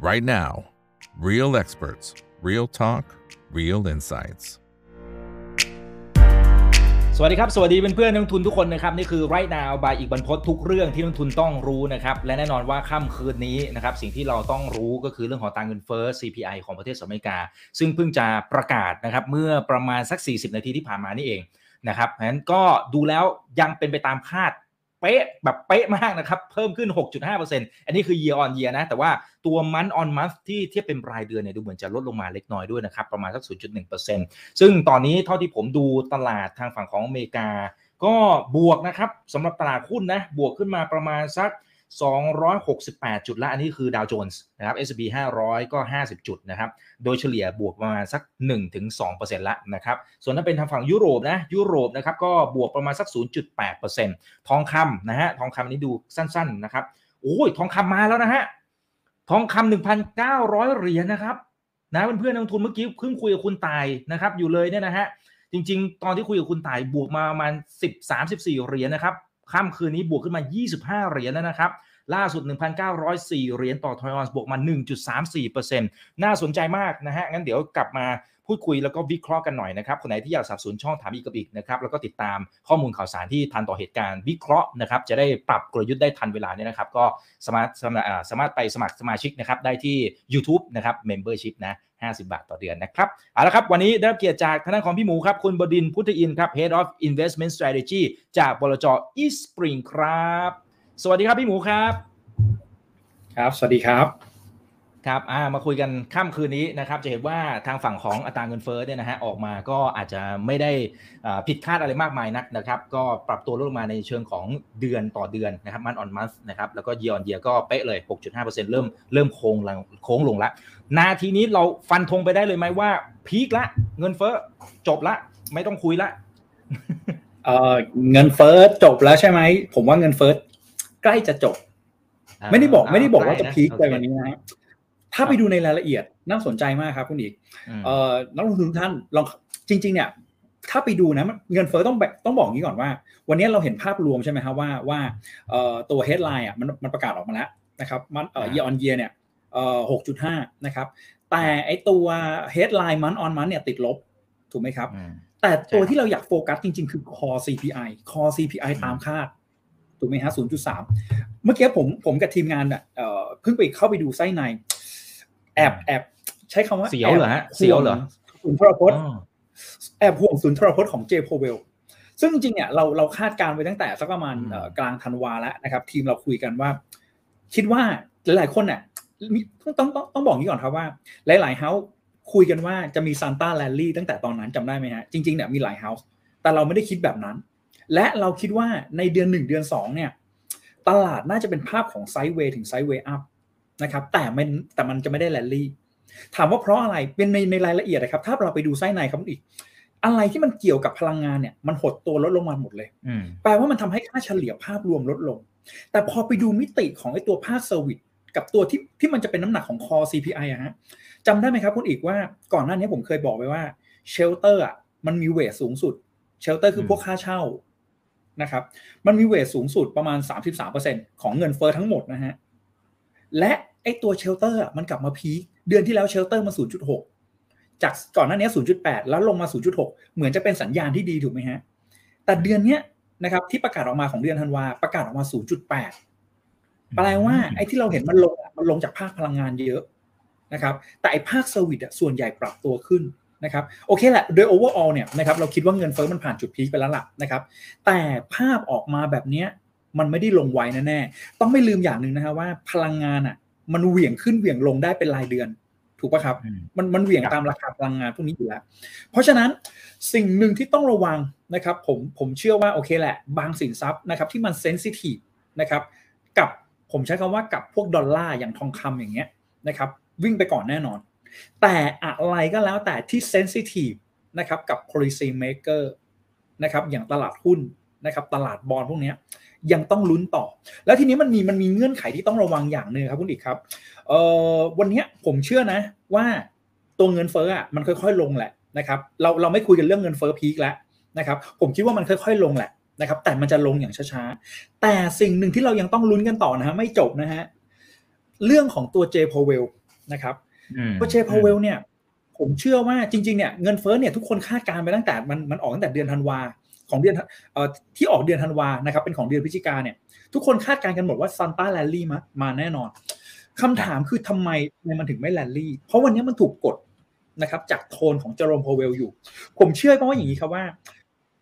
right now. Real experts, real talk, real insights. สวัสดีครับ สวัสดีเพื่อนๆนักลงทุนทุกคนนะครับ นี่คือ right now บายอีกบรรพททุกเรื่องที่นักลงทุนต้องรู้นะครับ และแน่นอนว่าค่ำคืนนี้นะครับ สิ่งที่เราต้องรู้ก็คือเรื่องของตังเงินเฟ้อ CPI ของประเทศสหรัฐอเมริกา ซึ่งเพิ่งจะประกาศนะครับ เมื่อประมาณสัก 40 นาทีที่ผ่านมานี่เองนะครับงั้นก็ดูแล้วยังเป็นไปตามคาด เป๊ะแบบเป๊ะมากนะครับ เพิ่มขึ้น 6.5%อันนี้คือ year on year นะ แต่ว่าตัว month on month ที่เทียบเป็นรายเดือนเนี่ยดูเหมือนจะลดลงมาเล็กน้อยด้วยนะครับ ประมาณสัก 0.1%ซึ่งตอนนี้เท่าที่ผมดูตลาดทางฝั่งของอเมริกา ก็บวกนะครับสำหรับตลาดหุ้นนะบวกขึ้นมาประมาณสัก 268 จุดละอันนี้คือดาวโจนส์นะครับ S&P 500 ก็ 50 จุดนะครับ โดยเฉลี่ยบวกประมาณสัก 1-2%ละนะครับ ส่วนถ้าเป็นทางฝั่งยุโรปนะ ยุโรปนะครับก็บวกประมาณสัก 0.8%ทองคำนะฮะ ทองคำนี้ดูสั้นๆนะครับ โอ้ย ทองคำมาแล้วนะฮะ ทองคำ1,900 เหรียญนะครับ นะเพื่อนๆนักลงทุนเมื่อกี้เพิ่งคุยกับคุณตายนะครับอยู่เลยเนี่ยนะฮะ จริง ๆ ตอนที่คุยกับคุณตายบวกมาประมาณ10 34เหรียญนะครับ ค่ำคืนนี้บวกขึ้นมา 25 เหรียญแล้วนะครับล่าสุด 1,904 เหรียญต่อทอยออนส์บวกมา 1.34%น่าสนใจมากนะฮะ งั้นเดี๋ยวกลับมาพูดคุยแล้วก็วิเคราะห์กันหน่อยนะครับ คนไหนที่อยากสนับสนุนช่องถามอีกกับอีกนะครับ แล้วก็ติดตามข้อมูลข่าวสารที่ทันต่อเหตุการณ์วิเคราะห์นะครับ จะได้ปรับกลยุทธ์ได้ทันเวลาเนี่ยนะครับ ก็สามารถสามารถอ่าสามารถไปสมัครสมาชิกนะครับ ได้ที่ YouTube นะครับ Membership นะ 50 บาทต่อเดือนนะครับเอาละครับ วันนี้ได้รับเกียรติจากทางด้านของพี่หมูครับ คุณบดินพุทธอินทร์ครับ Head of Investment Strategy จากบลจอีสปริงครับ สวัสดีครับพี่หมูครับ ครับ สวัสดีครับ ครับอ่ามาคุยกันค่ำคืนนี้นะครับ จะเห็นว่าทางฝั่งของอัตราเงินเฟ้อเนี่ยนะฮะออกมาก็อาจจะไม่ได้อ่าผิดคาดอะไรมากมายนักนะครับ ก็ปรับตัวลดลงมาในเชิงของเดือนต่อเดือนนะครับมันออนมันนะครับแล้วก็ year on year ก็เป๊ะเลย 6.5%เริ่มเริ่มโค้งลงโค้งลงละนาทีนี้เราฟันธงไปได้เลยไหมว่าพีคละเงินเฟ้อจบละ ไม่ต้องคุยละเอ่อเงินเฟ้อจบแล้วใช่ไหมผมว่าเงินเฟ้อใกล้จะจบ ไม่ได้บอกไม่ได้บอกว่าจะพีคไปวันนี้นะฮะ ถ้าไปดูในรายละเอียดน่าสนใจมากครับคุณอีกเอ่อนักลงทุนทุกท่านลองจริง ๆ เนี่ย ถ้าไปดูนะเงินเฟ้อต้องแบบต้องบอกงี้ก่อนว่า วันนี้เราเห็นภาพรวมใช่ไหมครับว่าว่าเอ่อตัว headline อะมันมันประกาศออกมาแล้วนะครับมันเอ่อ year on year เนี่ยเอ่อหกจุดห้านะครับ แต่ไอตัว headline month on month เนี่ยติดลบถูกไหมครับ แต่ตัวที่เราอยากโฟกัสจริง ๆ คือ core CPI core CPI ตามคาดถูกไหมฮะ0.3เมื่อกี้ผมผมกับทีมงานเนี่ยเอ่อเพิ่งไปเข้าไปดูไส้ใน แอบแอบใช้คำว่าเสียวเหรอฮะเสียวเหรอสุนทรพจน์แอบห่วงสุนทรพจน์ของ Jay Powell ซึ่งจริงๆเนี่ยเราเราคาดการณ์ไว้ตั้งแต่สักประมาณเอ่อกลางธันวาแล้วนะครับ ทีมเราคุยกันว่า คิดว่าหลายๆคนเนี่ยมีต้องต้องต้องต้องบอกนี้ก่อนครับว่า หลายๆ house คุยกันว่าจะมี Santa rally ตั้งแต่ตอนนั้นจำได้ไหมฮะ จริงๆเนี่ยมีหลาย houseแต่เราไม่ได้คิดแบบนั้น และเราคิดว่าในเดือนหนึ่งเดือนสองเนี่ย ตลาดน่าจะเป็นภาพของ sideway ถึง sideway up นะครับแต่มันแต่มันจะไม่ได้แลนลี่ ถามว่าเพราะอะไรเป็นในในรายละเอียดนะครับ ถ้าเราไปดูไส้ในครับอีก อะไรที่มันเกี่ยวกับพลังงานเนี่ยมันหดตัวลดลงมาหมดเลยแปลว่ามันทำให้ค่าเฉลี่ยภาพรวมลดลง แต่พอไปดูมิติของไอ้ตัวภาค service กับตัวที่ที่มันจะเป็นน้ำหนักของคอ CPI อะฮะจำได้ไหมครับคุณอีกว่าก่อนหน้านี้ผมเคยบอกไว้ว่า shelter อะมันมี weight สูงสุด shelter คือพวกค่าเช่านะครับ มันมี weight สูงสุดประมาณ 33%ของเงินเฟ้อทั้งหมดนะฮะ และ ไอ้ตัว shelter มันกลับมา peak เดือนที่แล้ว shelter มา 0.6 จากก่อนหน้านี้ 0.8 แล้วลงมา 0.6 เหมือนจะเป็นสัญญาณที่ดีถูกไหมฮะ แต่เดือนเนี้ยนะครับที่ประกาศออกมาของเดือนธันวาประกาศออกมา 0.8 แปลว่าไอ้ที่เราเห็นมันลงมันลงจากภาคพลังงานเยอะนะครับ แต่ไอ้ภาคเซอร์วิสส่วนใหญ่ปรับตัวขึ้นนะครับโอเคแหละโดย overall เนี่ยนะครับเราคิดว่าเงินเฟ้อมันผ่านจุดพีคไปแล้วล่ะนะครับแต่ภาพออกมาแบบเนี้ยมันไม่ได้ลงไวแน่ๆต้องไม่ลืมอย่างหนึ่งนะฮะว่าพลังงานอะ มันเหวี่ยงขึ้นเหวี่ยงลงได้เป็นรายเดือน ถูกปะครับ มันมันเหวี่ยงตามราคาพลังงานพวกนี้อยู่แล้ว เพราะฉะนั้นสิ่งหนึ่งที่ต้องระวังนะครับ ผมผมเชื่อว่าโอเคแหละ บางสินทรัพย์นะครับที่มันเซนซิทีฟนะครับกับผมใช้คำว่ากับพวกดอลลาร์อย่างทองคำอย่างเงี้ยนะครับ วิ่งไปก่อนแน่นอน แต่อะไรก็แล้วแต่ที่เซนซิทีฟนะครับกับ policy maker นะครับอย่างตลาดหุ้น นะครับตลาดบอลพวกนี้ยังต้องลุ้นต่อ แล้วทีนี้มันมีมันมีเงื่อนไขที่ต้องระวังอย่างหนึ่งครับคุณอีกครับเอ่อวันนี้ผมเชื่อนะ ว่าตัวเงินเฟ้ออะมันค่อยๆลงแหละนะครับเราเราไม่คุยกันเรื่องเงินเฟ้อพีคแล้วนะครับผมคิดว่ามันค่อยๆลงแหละนะครับแต่มันจะลงอย่างช้าๆ แต่สิ่งหนึ่งที่เรายังต้องลุ้นกันต่อนะฮะไม่จบนะฮะเรื่องของตัว J Powell นะครับเพราะ Jay Powell เนี่ยผมเชื่อว่าจริงๆเนี่ยเงินเฟ้อเนี่ยทุกคนคาดการณ์ไปตั้งแต่มันมันออกตั้งแต่เดือนธันวา ของเดือนที่ออกเดือนธันวานะครับเป็นของเดือนพฤศจิกาเนี่ยทุกคนคาดการณ์กันหมดว่า Santa rally มามาแน่นอนคำถามคือทำไมมันถึงไม่แลนลี่เพราะวันนี้มันถูกกดนะครับจากโทนของ Jerome Powell อยู่ ผมเชื่อเพราะว่าอย่างนี้ครับว่า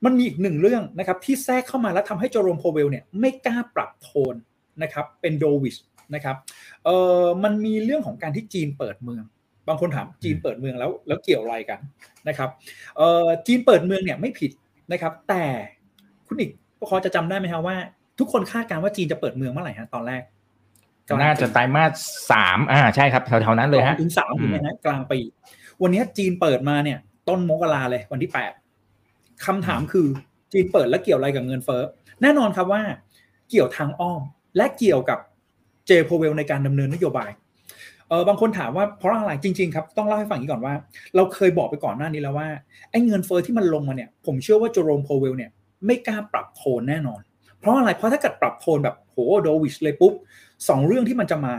มันมีอีกหนึ่งเรื่องนะครับที่แทรกเข้ามาแล้วทำให้ Jerome Powell เนี่ยไม่กล้าปรับโทนนะครับเป็น dovish นะครับเออมันมีเรื่องของการที่จีนเปิดเมือง บางคนถามจีนเปิดเมืองแล้วแล้วเกี่ยวอะไรกันนะครับเออจีนเปิดเมืองเนี่ยไม่ผิด นะครับ แต่คุณอีกพอจะจำได้ไหมครับว่า ทุกคนคาดการณ์ว่าจีนจะเปิดเมืองเมื่อไหร่ฮะตอนแรกน่าจะไตรมาสสามอ่าใช่ครับแถวๆนั้นเลยฮะถึงสามถูกไหมฮะกลางปี วันนี้จีนเปิดมาเนี่ย ต้นมกราเลยวันที่แปดคำถามคือจีนเปิดแล้วเกี่ยวอะไรกับเงินเฟ้อแน่นอนครับว่า เกี่ยวทางอ้อมและเกี่ยวกับเจโพเวลในการดำเนินนโยบาย เออบางคนถามว่าเพราะอะไรจริง ๆ ครับ ต้องเล่าให้ฟังอย่างนี้ก่อนว่า เราเคยบอกไปก่อนหน้านี้แล้วว่าไอ้เงินเฟอ้อที่มันลงมาเนี่ย ผมเชื่อว่าโจโรมโพเวลเนี่ยไม่กล้าปรับโทนแน่นอน เพราะอะไรเพราะถ้าเกิดปรับโทนแบบโหโดวิชเลยปุ๊บสองเรื่องที่มันจะมา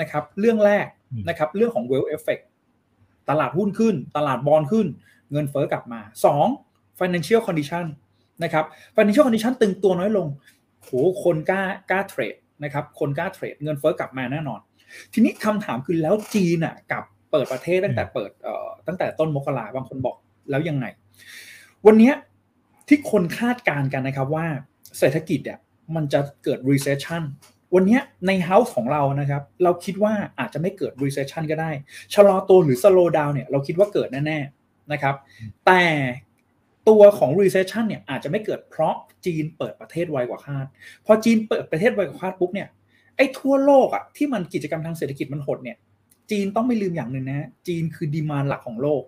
นะครับ เรื่องแรกนะครับ เรื่องของ wealth effect ตลาดหุ้นขึ้น ตลาดบอลขึ้น เงินเฟอ้อกลับมา 2. financial condition นะครับ financial condition ตึงตัวน้อยลงโหคนกล้ากล้าเทรดนะครับ คนกล้าเทรดเงินเฟอ้อกลับมาแน่นอน ทีนี้คำถามคือแล้วจีนอะกับเปิดประเทศตั้งแต่เปิดเอ่อตั้งแต่ต้นมกราบางคนบอกแล้วยังไง วันนี้ที่คนคาดการกันนะครับว่าเศรษฐกิจอะมันจะเกิด recession วันนี้ในเฮาส์ของเรานะครับ เราคิดว่าอาจจะไม่เกิด recession ก็ได้ ชะลอตัวหรือ slow down เนี่ยเราคิดว่าเกิดแน่ๆนะครับ แต่ตัวของ recession เนี่ยอาจจะไม่เกิดเพราะจีนเปิดประเทศไวกว่าคาด พอจีนเปิดประเทศไวกว่าคาดปุ๊บเนี่ย ไอ้ทั่วโลกอะที่มันกิจกรรมทางเศรษฐกิจมันหดเนี่ย จีนต้องไม่ลืมอย่างหนึ่งนะจีนคือดีมานหลักของโลก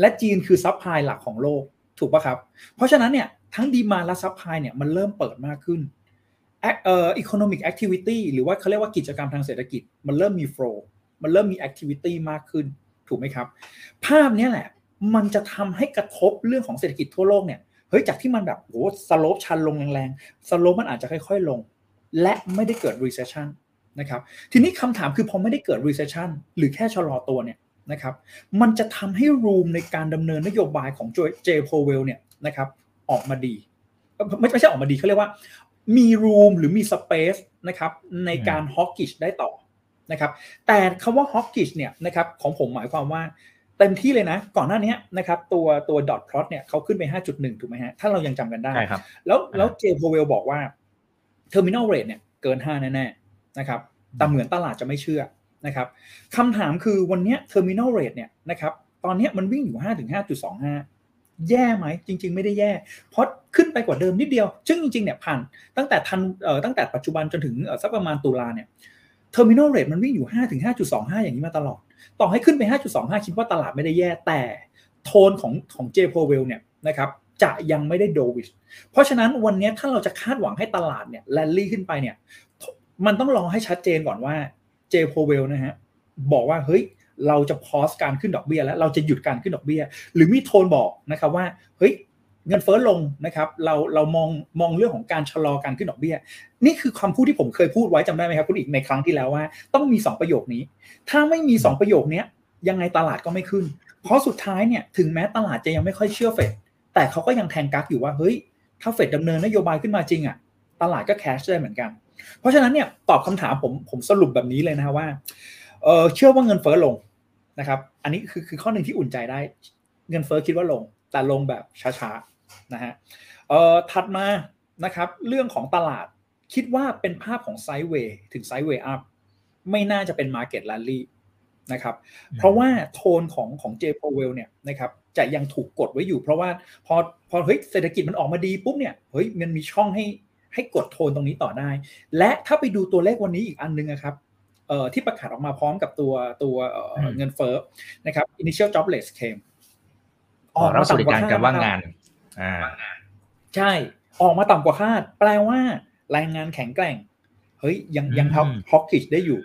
และจีนคือ supply หลักของโลกถูกปะครับ เพราะฉะนั้นเนี่ยทั้ง demand และ supply เนี่ยมันเริ่มเปิดมากขึ้นเอ่อ economic activity หรือว่าเขาเรียกว่ากิจกรรมทางเศรษฐกิจ มันเริ่มมี flow มันเริ่มมี activity มากขึ้น ถูกไหมครับ ภาพนี้แหละ มันจะทำให้กระทบเรื่องของเศรษฐกิจทั่วโลกเนี่ยเฮ้ยจากที่มันแบบโอ้ slope ชันลงแรงๆ slope มันอาจจะค่อย ๆ ลง และไม่ได้เกิด recession นะครับทีนี้คำถามคือพอไม่ได้เกิด recession หรือแค่ชะลอตัวเนี่ยนะครับมันจะทำให้ room ในการดำเนินนโยบายของ Jay Powell เนี่ยนะครับออกมาดี ไม่ไม่ใช่ออกมาดีเขาเรียกว่ามี room หรือมี space นะครับในการ hawkish ได้ต่อนะครับแต่คำว่า hawkish เนี่ยนะครับของผมหมายความว่าเต็มที่เลยนะ ก่อนหน้านี้นะครับตัวตัว dot plot เนี่ยเขาขึ้นไป 5.1 ถูกไหมฮะ ถ้าเรายังจำกันได้ครับแล้วแล้ว Jay Powell บอกว่า terminal rate เนี่ยเกิน 5 แน่ๆนะครับแต่เหมือนตลาดจะไม่เชื่อนะครับคำถามคือวันนี้ terminal rate เนี่ยนะครับตอนนี้มันวิ่งอยู่ 5-5.25 แย่ไหมจริง ๆ ไม่ได้แย่เพราะขึ้นไปกว่าเดิมนิดเดียว ซึ่งจริงๆเนี่ยผ่านตั้งแต่ธันเอ่อตั้งแต่ปัจจุบันจนถึงสักประมาณตุลาเนี่ย terminal rate มันวิ่งอยู่5ถึง5.25 อย่างนี้มาตลอด ต่อให้ขึ้นไป 5.25 คิดว่าตลาดไม่ได้แย่แต่โทนของของ Jay Powell เนี่ยนะครับ จะยังไม่ได้ dovish เพราะฉะนั้นวันนี้ถ้าเราจะคาดหวังให้ตลาดเนี่ยแลนลี่ขึ้นไปเนี่ย มันต้องรอให้ชัดเจนก่อนว่าเจโพเวลนะฮะบอกว่าเฮ้ยเราจะพอสการขึ้นดอกเบี้ยแล้วเราจะหยุดการขึ้นดอกเบี้ย หรือมีโทนบอกนะครับว่าเฮ้ยเงินเฟ้อลงนะครับ เราเรามองมองเรื่องของการชะลอการขึ้นดอกเบี้ย นี่คือคำพูดที่ผมเคยพูดไว้จำได้ไหมครับคุณอีกในครั้งที่แล้วว่า ต้องมี 2 ประโยคนี้ ถ้าไม่มี 2 ประโยคนี้ยังไงตลาดก็ไม่ขึ้น เพราะสุดท้ายเนี่ยถึงแม้ตลาดจะยังไม่ค่อยเชื่อเฟด แต่เขาก็ยังแทงกักอยู่ว่าเฮ้ยถ้าเฟดดำเนินนโยบายขึ้นมาจริงอะตลาดก็แคชได้เหมือนกัน เพราะฉะนั้นเนี่ยตอบคำถามผมผมสรุปแบบนี้เลยนะว่าเออเชื่อว่าเงินเฟ้อลงนะครับ อันนี้คือคือข้อหนึ่งที่อุ่นใจได้ เงินเฟ้อคิดว่าลง แต่ลงแบบช้าๆนะฮะเอ่อถัดมานะครับ เรื่องของตลาดคิดว่าเป็นภาพของไซด์เวย์ถึงไซด์เวย์อัพไม่น่าจะเป็น market rally นะครับ เพราะว่าโทนของของ Jay Powell เนี่ยนะครับ จะยังถูกกดไว้อยู่ เพราะว่าพอพอเฮ้ยเศรษฐกิจมันออกมาดีปุ๊บเนี่ยเฮ้ยมันมีช่องให้ให้กดโทนตรงนี้ต่อได้ และถ้าไปดูตัวเลขวันนี้อีกอันนึงนะครับที่ประกาศออกมาพร้อมกับตัวตัวเงินเฟ้อนะครับ initial jobless claim ออกมาต่ำกว่าคาดการว่างงานอ่าใช่ออกมาต่ำกว่าคาด แปลว่าแรงงานแข็งแกร่งเฮ้ยยังยัง talk hawkish ได้อยู่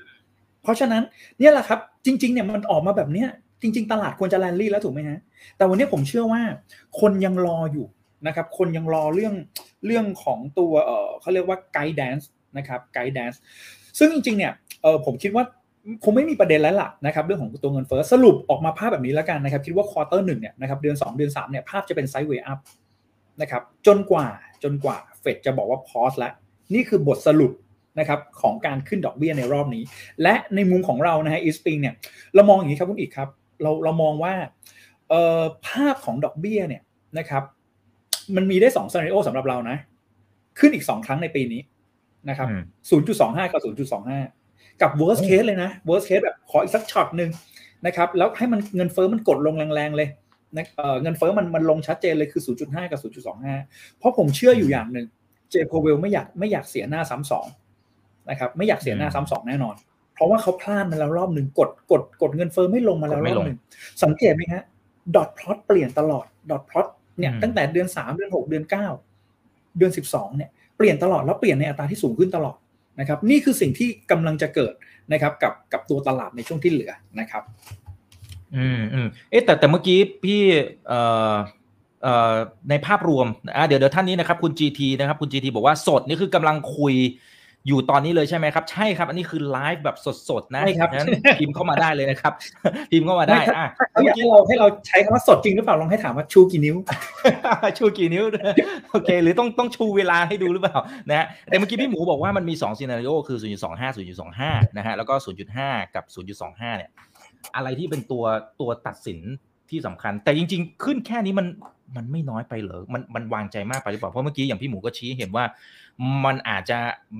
เพราะฉะนั้นเนี่ยแหละครับ จริง ๆ เนี่ยมันออกมาแบบเนี้ย จริง ๆ ตลาดควรจะแลนลี่แล้วถูกไหมฮะแต่วันนี้ผมเชื่อว่าคนยังรออยู่นะครับ คนยังรอเรื่องเรื่องของตัวเออเขาเรียกว่า guidance นะครับ guidance ซึ่งจริงๆเนี่ยเออผมคิดว่าคงไม่มีประเด็นแล้วล่ะนะครับเรื่องของตัวเงินเฟ้อสรุปออกมาภาพแบบนี้แล้วกันนะครับ คิดว่า quarter หนึ่งเนี่ยนะครับเดือน 2 เดือน3เนี่ยภาพจะเป็น sideway upนะครับจนกว่าจนกว่าเฟดจะบอกว่าพอสแล้วนี่คือบทสรุปนะครับของการขึ้นดอกเบี้ยในรอบนี้ และในมุมของเรานะฮะอีสปิงเนี่ยเรามองอย่างนี้ครับคุณอีกครับ เราเรามองว่าภาพของดอกเบี้ยเนี่ยนะครับ มันมีได้สองซีนารีโอสำหรับเรานะ ขึ้นอีกสองครั้งในปีนี้นะครับ0.25 กับ 0.25 กับ worst case เลยนะ worst case แบบขออีกสักช็อตหนึ่งนะครับ แล้วให้มันเงินเฟ้อมันกดลงแรงๆเลยนะเงินเฟ้อมันมันลงชัดเจนเลยคือ 0.5 กับ 0.25 เพราะผมเชื่ออยู่อย่างหนึ่งเจโคเวลไม่อยากไม่อยากเสียหน้าซ้ำสองนะครับ ไม่อยากเสียหน้าซ้ำสองแน่นอน เพราะว่าเขาพลาดมาแล้วรอบหนึ่งกดกดกดเงินเฟ้อไม่ลงมาแล้วรอบหนึ่งสังเกตไหมฮะดอทพลอตเปลี่ยนตลอดดอทพลอตเนี่ยตั้งแต่เดือนสามเดือนหกเดือนเก้าเดือนสิบสองเนี่ยเปลี่ยนตลอดแล้วเปลี่ยนในอัตราที่สูงขึ้นตลอดนะครับนี่คือสิ่งที่กำลังจะเกิดนะครับกับกับตัวตลาดในช่วงที่เหลือนะครับ อืมอืมเอ๊ะแต่แต่เมื่อกี้พี่เอ่อเอ่อในภาพรวมอะเดี๋ยวเดี๋ยวท่านนี้นะครับคุณ GT นะครับคุณ GT บอกว่าสดนี่คือกำลังคุย อยู่ตอนนี้เลยใช่ไหมครับ ใช่ครับ อันนี้คือไลฟ์แบบสดๆนะใช่ครับนั้นพิมพ์เข้ามาได้เลยนะครับ พิมพ์เข้ามาได้อะเมื่อกี้เราให้เราใช้คำว่าสดจริงหรือเปล่าลองให้ถามว่าชูกี่นิ้ว ชูกี่นิ้วโอเค หรือต้องต้องชูเวลาให้ดูหรือเปล่านะฮะแต่เมื่อกี้พี่หมูบอกว่ามันมี2 scenario คือ 0.25 0.25 นะฮะแล้วก็ 0.5 กับ 0.25 เนี่ย อะไรที่เป็นตัวตัวตัดสินที่สำคัญ แต่จริง ๆ ขึ้นแค่นี้มันมันไม่น้อยไปเหรอมันมันวางใจมากไปหรือเปล่าเพราะเมื่อกี้อย่างพี่หมูก็ชี้เห็นว่า มันอาจจะ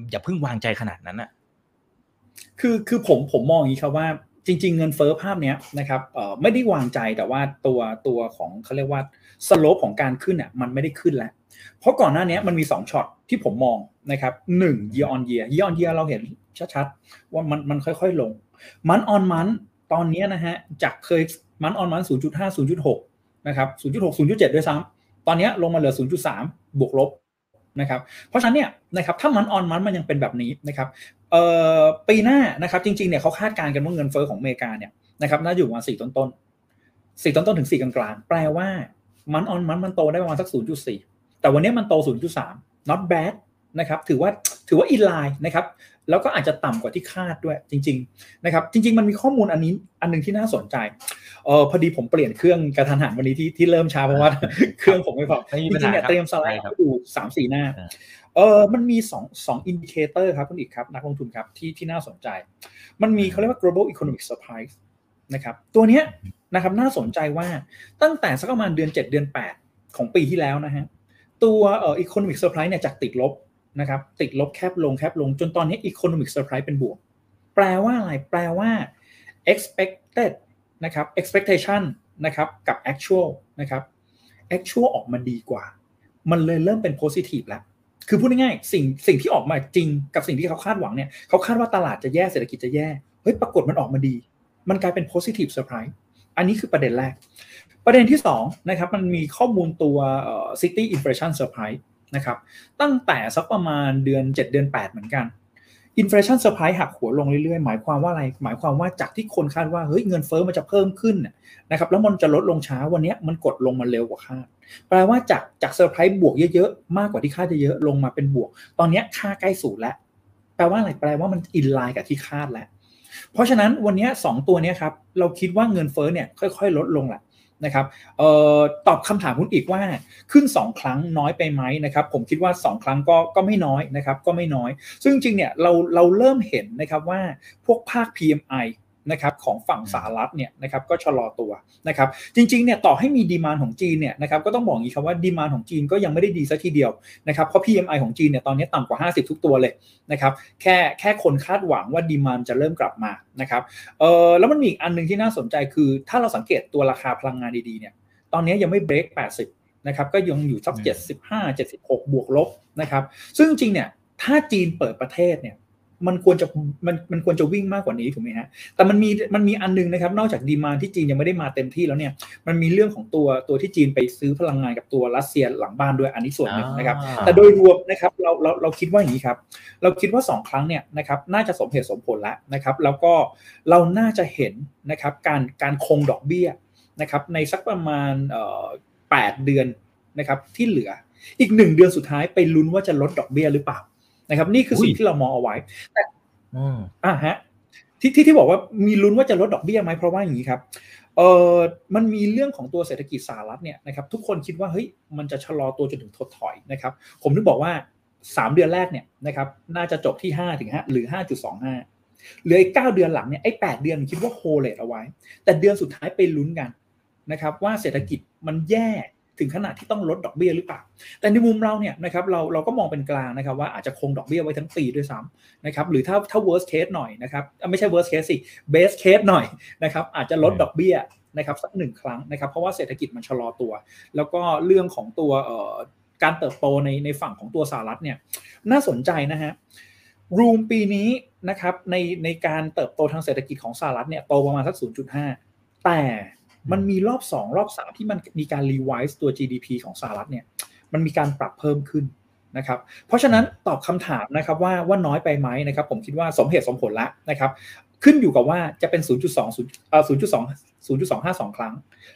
อย่าเพิ่งวางใจขนาดนั้นอะคือคือผมผมมองอย่างนี้ครับว่าจริง ๆ เงินเฟ้อภาพเนี้ยนะครับเอ่อไม่ได้วางใจแต่ว่าตัวตัวของเขาเรียกว่าสโลปของการขึ้นอะมันไม่ได้ขึ้นแล้ว เพราะก่อนหน้านี้มันมี 2ช็อตที่ผมมองนะครับหนึ่ง year on year year on year เราเห็นชัดๆ ว่ามันมันค่อยๆลงมันออนมันตอนนี้นะฮะจากเคยมันออนมัน0.5 0.6นะครับ0.6 0.7 ด้วยซ้ำตอนนี้ลงมาเหลือ 0.3 บวกลบ นะครับเพราะฉะนั้นเนี่ยนะครับถ้ามันออนมันมันยังเป็นแบบนี้นะครับเอ่อปีหน้านะครับจริงๆเนี่ยเขาคาดการณ์กันว่าเงินเฟ้อของอเมริกาเนี่ยนะครับน่าอยู่ประมาณสี่ต้นต้นสี่ต้นต้นถึงสี่กลางๆแปลว่ามันออนมันมันโตได้ประมาณสักศูนย์จุดสี่แต่วันนี้มันโตศูนย์จุดสาม not bad นะครับถือว่าถือว่า in line นะครับแล้วก็อาจจะต่ำกว่าที่คาดด้วยจริงๆนะครับจริง ๆ มันมีข้อมูลอันนี้อันนึงที่น่าสนใจเออพอดีผมเปลี่ยนเครื่องกะทันหันวันนี้ที่ที่เริ่มช้าเพราะว่าเครื่องผมไม่พอจริงๆเนี่ยเตรียมสไลด์ดูสามสี่หน้าเออมันมีสองสอง indicator ครับคุณอีกครับนักลงทุนครับที่ที่น่าสนใจ มันมีเขาเรียกว่า global economic surprise นะครับตัวเนี้ยนะครับน่าสนใจว่าตั้งแต่สักประมาณเดือน 7 เดือน 8 ของปีที่แล้วนะฮะตัวเอ่อ economic surprise เนี่ยจากติดลบ นะครับติดลบแคบลงแคบลงจนตอนนี้ economic surprise เป็นบวก แปลว่าอะไร แปลว่า expected นะครับ expectation นะครับกับ actual นะครับ actual ออกมาดีกว่า มันเลยเริ่มเป็น positive แล้ว คือพูดง่ายๆสิ่งสิ่งที่ออกมาจริงกับสิ่งที่เขาคาดหวังเนี่ยเขาคาดว่าตลาดจะแย่เศรษฐกิจจะแย่เฮ้ยปรากฏมันออกมาดี มันกลายเป็น positive surprise อันนี้คือประเด็นแรก ประเด็นที่2นะครับมันมีข้อมูลตัว Citi inflation surprise นะครับตั้งแต่สักประมาณเดือน 7 เดือน 8 เหมือนกัน inflation surprise หักหัวลงเรื่อยๆ หมายความว่าอะไร หมายความว่าจากที่คนคาดว่าเฮ้ยเงินเฟ้อมันจะเพิ่มขึ้นนะครับแล้วมันจะลดลงช้าวันนี้มันกดลงมาเร็วกว่าคาดแปลว่าจากจากเซอร์ไพรส์บวกเยอะๆ มากกว่าที่คาดเยอะๆลงมาเป็นบวก ตอนนี้ค่าใกล้ศูนย์แล้ว แปลว่าอะไรแปลว่ามันอินไลน์กับที่คาดแล้ว เพราะฉะนั้นวันนี้2ตัวนี้ครับเราคิดว่าเงินเฟอ้อเนี่ยค่อยๆ ลดลงแหละ นะครับออตอบคำถามคุณอีกว่าขึ้น 2 ครั้งน้อยไปไหมนะครับ ผมคิดว่า 2 ครั้งก็ก็ไม่น้อยนะครับ ก็ไม่น้อย ซึ่งจริงเนี่ยเราเราเริ่มเห็นนะครับว่าพวกภาค PMI นะครับของฝั่งสหรัฐเนี่ยนะครับก็ชะลอตัวนะครับจริงๆเนี่ยต่อให้มีดีมานของจีนเนี่ยนะครับก็ต้องบอกอย่างนี้ครับว่าดีมานของจีนก็ยังไม่ได้ดีซะทีเดียวนะครับเพราะ PMI ของจีนเนี่ยตอนนี้ต่ำกว่า 50 ทุกตัวเลยนะครับแค่แค่คนคาดหวังว่าดีมานจะเริ่มกลับมานะครับเออแล้วมันมีอีกอันนึงที่น่าสนใจคือ ถ้าเราสังเกตตัวราคาพลังงานดีๆเนี่ยตอนนี้ยังไม่เบรก 80 นะครับ ก็ยังอยู่สัก75 76 บวกลบนะครับ ซึ่งจริงเนี่ย ถ้าจีนเปิดประเทศเนี่ย มันควรจะมันมันควรจะวิ่งมากกว่านี้ถูกไหมฮะ แต่มันมีมันมีอันนึงนะครับ นอกจากดีมาที่จีนยังไม่ได้มาเต็มที่แล้วเนี่ย มันมีเรื่องของตัวตัวที่จีนไปซื้อพลังงานกับตัวรัสเซียหลังบ้านด้วยอันนี้ส่วนหนึ่งนะครับ แต่โดยรวมนะครับเราเราเราคิดว่าอย่างนี้ครับ เราคิดว่า 2 ครั้งเนี่ยนะครับน่าจะสมเหตุสมผลแล้วนะครับ แล้วก็เราน่าจะเห็นนะครับการการคงดอกเบี้ยนะครับในสักประมาณเอ่อแปดเดือนนะครับที่เหลืออีกหนึ่งเดือนสุดท้ายไปลุ้นว่าจะลดดอกเบี้ยหรือเปล่า นะครับ นี่คือสิ่งที่เรามองเอาไว้แต่อ่าฮะที่ที่ที่บอกว่ามีลุ้นว่าจะลดดอกเบี้ยไหมเพราะว่าอย่างนี้ครับเออมันมีเรื่องของตัวเศรษฐกิจสหรัฐเนี่ยนะครับทุกคนคิดว่าเฮ้ยมันจะชะลอตัวจนถึงถดถอยนะครับ ผมนึกบอกว่า 3 เดือนแรกเนี่ยนะครับน่าจะจบที่5ถึง5หรือ 5.25เหลืออีก9เดือนหลังเนี่ยไอ้8เดือนคิดว่าโฮเลตเอาไว้ แต่เดือนสุดท้ายไปลุ้นกันนะครับว่าเศรษฐกิจมันแย่ ถึงขนาดที่ต้องลดดอกเบี้ยหรือเปล่า แต่ในมุมเราเนี่ยนะครับเราเราก็มองเป็นกลางนะครับว่าอาจจะคงดอกเบี้ยไว้ทั้งปีด้วยซ้ำนะครับหรือถ้าถ้า worst case หน่อยนะครับไม่ใช่ worst case สิ best case หน่อยนะครับอาจจะลดดอกเบี้ยนะครับสักหนึ่งครั้งนะครับเพราะว่าเศรษฐกิจมันชะลอตัว แล้วก็เรื่องของตัวการเติบโตในในฝั่งของตัวสหรัฐเนี่ยน่าสนใจนะฮะรูมปีนี้นะครับในในการเติบโตทางเศรษฐกิจของสหรัฐเนี่ยโตประมาณสัก 0.5 แต่ มันมีรอบ2รอบ3ที่มันมีการรีไวซ์ตัว GDP ของสหรัฐเนี่ย มันมีการปรับเพิ่มขึ้นนะครับ เพราะฉะนั้นตอบคำถามนะครับว่าว่าน้อยไปไหมนะครับ ผมคิดว่าสมเหตุสมผลแล้วนะครับ ขึ้นอยู่กับว่าจะเป็น 0.2 0เอ่อ0.2 0.25 2 ครั้ง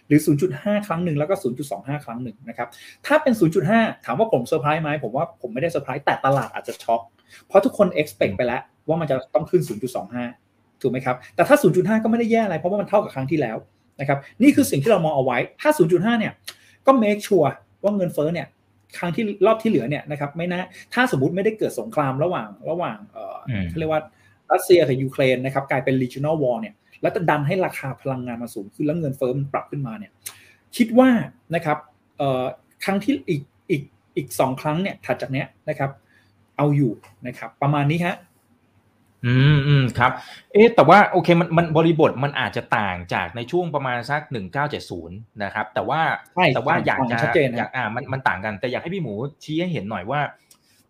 หรือ 0.5 ครั้งหนึ่งแล้วก็ 0.25 ครั้งหนึ่งนะครับ ถ้าเป็น 0.5 ถามว่าผมเซอร์ไพรส์ไหมผมว่าผมไม่ได้เซอร์ไพรส์แต่ตลาดอาจจะช็อกเพราะทุกคน expect ไปแล้วว่ามันจะต้องขึ้น 0.25 ถูกไหมครับ แต่ถ้า 0.5 ก็ไม่ได้แย่อะไรเพราะว่ามันเท่ากับครั้งที่แล้ว นะครับนี่คือสิ่งที่เรามองเอาไว้ถ้า 0.5 เนี่ยก็ make sure ว่าเงินเฟ้อเนี่ยครั้งที่รอบที่เหลือเนี่ยนะครับไม่น่าถ้าสมมติไม่ได้เกิดสงครามระหว่างระหว่างเอ่อเขาเรียกว่ารัสเซียกับยูเครนนะครับกลายเป็น regional war เนี่ยแล้วจะดันให้ราคาพลังงานมาสูงขึ้นแล้วเงินเฟ้อมันปรับขึ้นมาเนี่ยคิดว่านะครับเอ่อครั้งที่อีกอีกอีกสองครั้งเนี่ยถัดจากเนี้ยนะครับเอาอยู่นะครับประมาณนี้ฮะ อืมอืมครับ เอ๊แต่ว่าโอเคมันมันบริบทมันอาจจะต่างจากในช่วงประมาณสักหนึ่งเก้าเจ็ดศูนย์นะครับ แต่ว่าแต่ว่าอยากจะอยากอ่ามันมันต่างกัน แต่อยากให้พี่หมูชี้ให้เห็นหน่อยว่า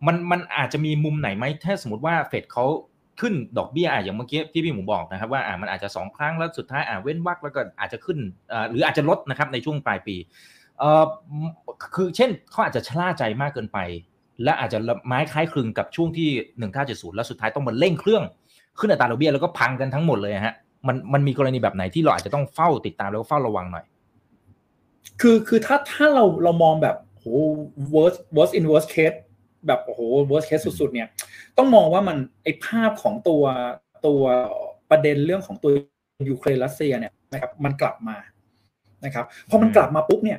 มันมันอาจจะมีมุมไหนไหมถ้าสมมติว่าเฟดเขาขึ้นดอกเบี้ยอะอย่างเมื่อกี้ที่พี่หมูบอกนะครับว่าอ่ามันอาจจะสองครั้งแล้วสุดท้ายอ่าเว้นวักแล้วก็อาจจะขึ้นอ่าหรืออาจจะลดนะครับในช่วงปลายปีเอ่อคือเช่นเขาอาจจะชะล่าใจมากเกินไป และอาจจะไม้คล้ายคลึงกับช่วงที่หนึ่งเก้าเจ็ดศูนย์แล้วสุดท้ายต้องมาเร่งเครื่องขึ้นอัตราดอกเบี้ยแล้วก็พังกันทั้งหมดเลยฮะมันมันมีกรณีแบบไหนที่เราอาจจะต้องเฝ้าติดตามแล้วก็เฝ้าระวังหน่อย คือคือถ้าถ้าเราเรามองแบบโห worst worst in worst case แบบโอ้โห worst case สุดๆเนี่ย ต้องมองว่ามันไอภาพของตัวตัวประเด็นเรื่องของตัวยูเครนรัสเซียเนี่ยนะครับมันกลับมานะครับพอมันกลับมาปุ๊บเนี่ย